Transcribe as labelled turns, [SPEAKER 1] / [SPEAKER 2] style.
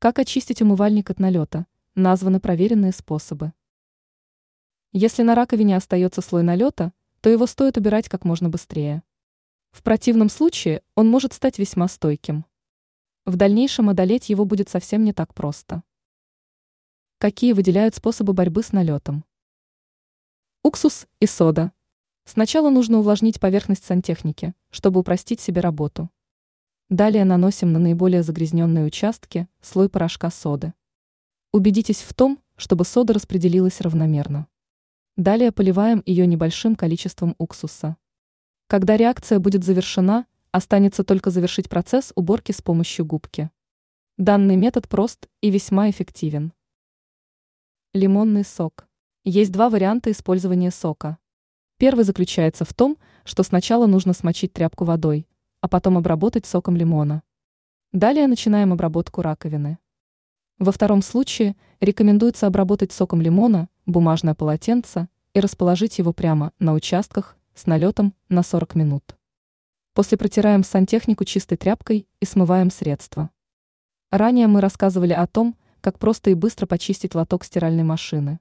[SPEAKER 1] Как очистить умывальник от налета? Названы проверенные способы. Если на раковине остается слой налета, то его стоит убирать как можно быстрее. В противном случае он может стать весьма стойким. В дальнейшем одолеть его будет совсем не так просто. Какие выделяют способы борьбы с налетом? Уксус и сода. Сначала нужно увлажнить поверхность сантехники, чтобы упростить себе работу. Далее наносим на наиболее загрязненные участки слой порошка соды. Убедитесь в том, чтобы сода распределилась равномерно. Далее поливаем ее небольшим количеством уксуса. Когда реакция будет завершена, останется только завершить процесс уборки с помощью губки. Данный метод прост и весьма эффективен. Лимонный сок. Есть два варианта использования сока. Первый заключается в том, что сначала нужно смочить тряпку водой, а потом обработать соком лимона. Далее начинаем обработку раковины. Во втором случае рекомендуется обработать соком лимона бумажное полотенце и расположить его прямо на участках с налетом на 40 минут. После протираем сантехнику чистой тряпкой и смываем средства. Ранее мы рассказывали о том, как просто и быстро почистить лоток стиральной машины.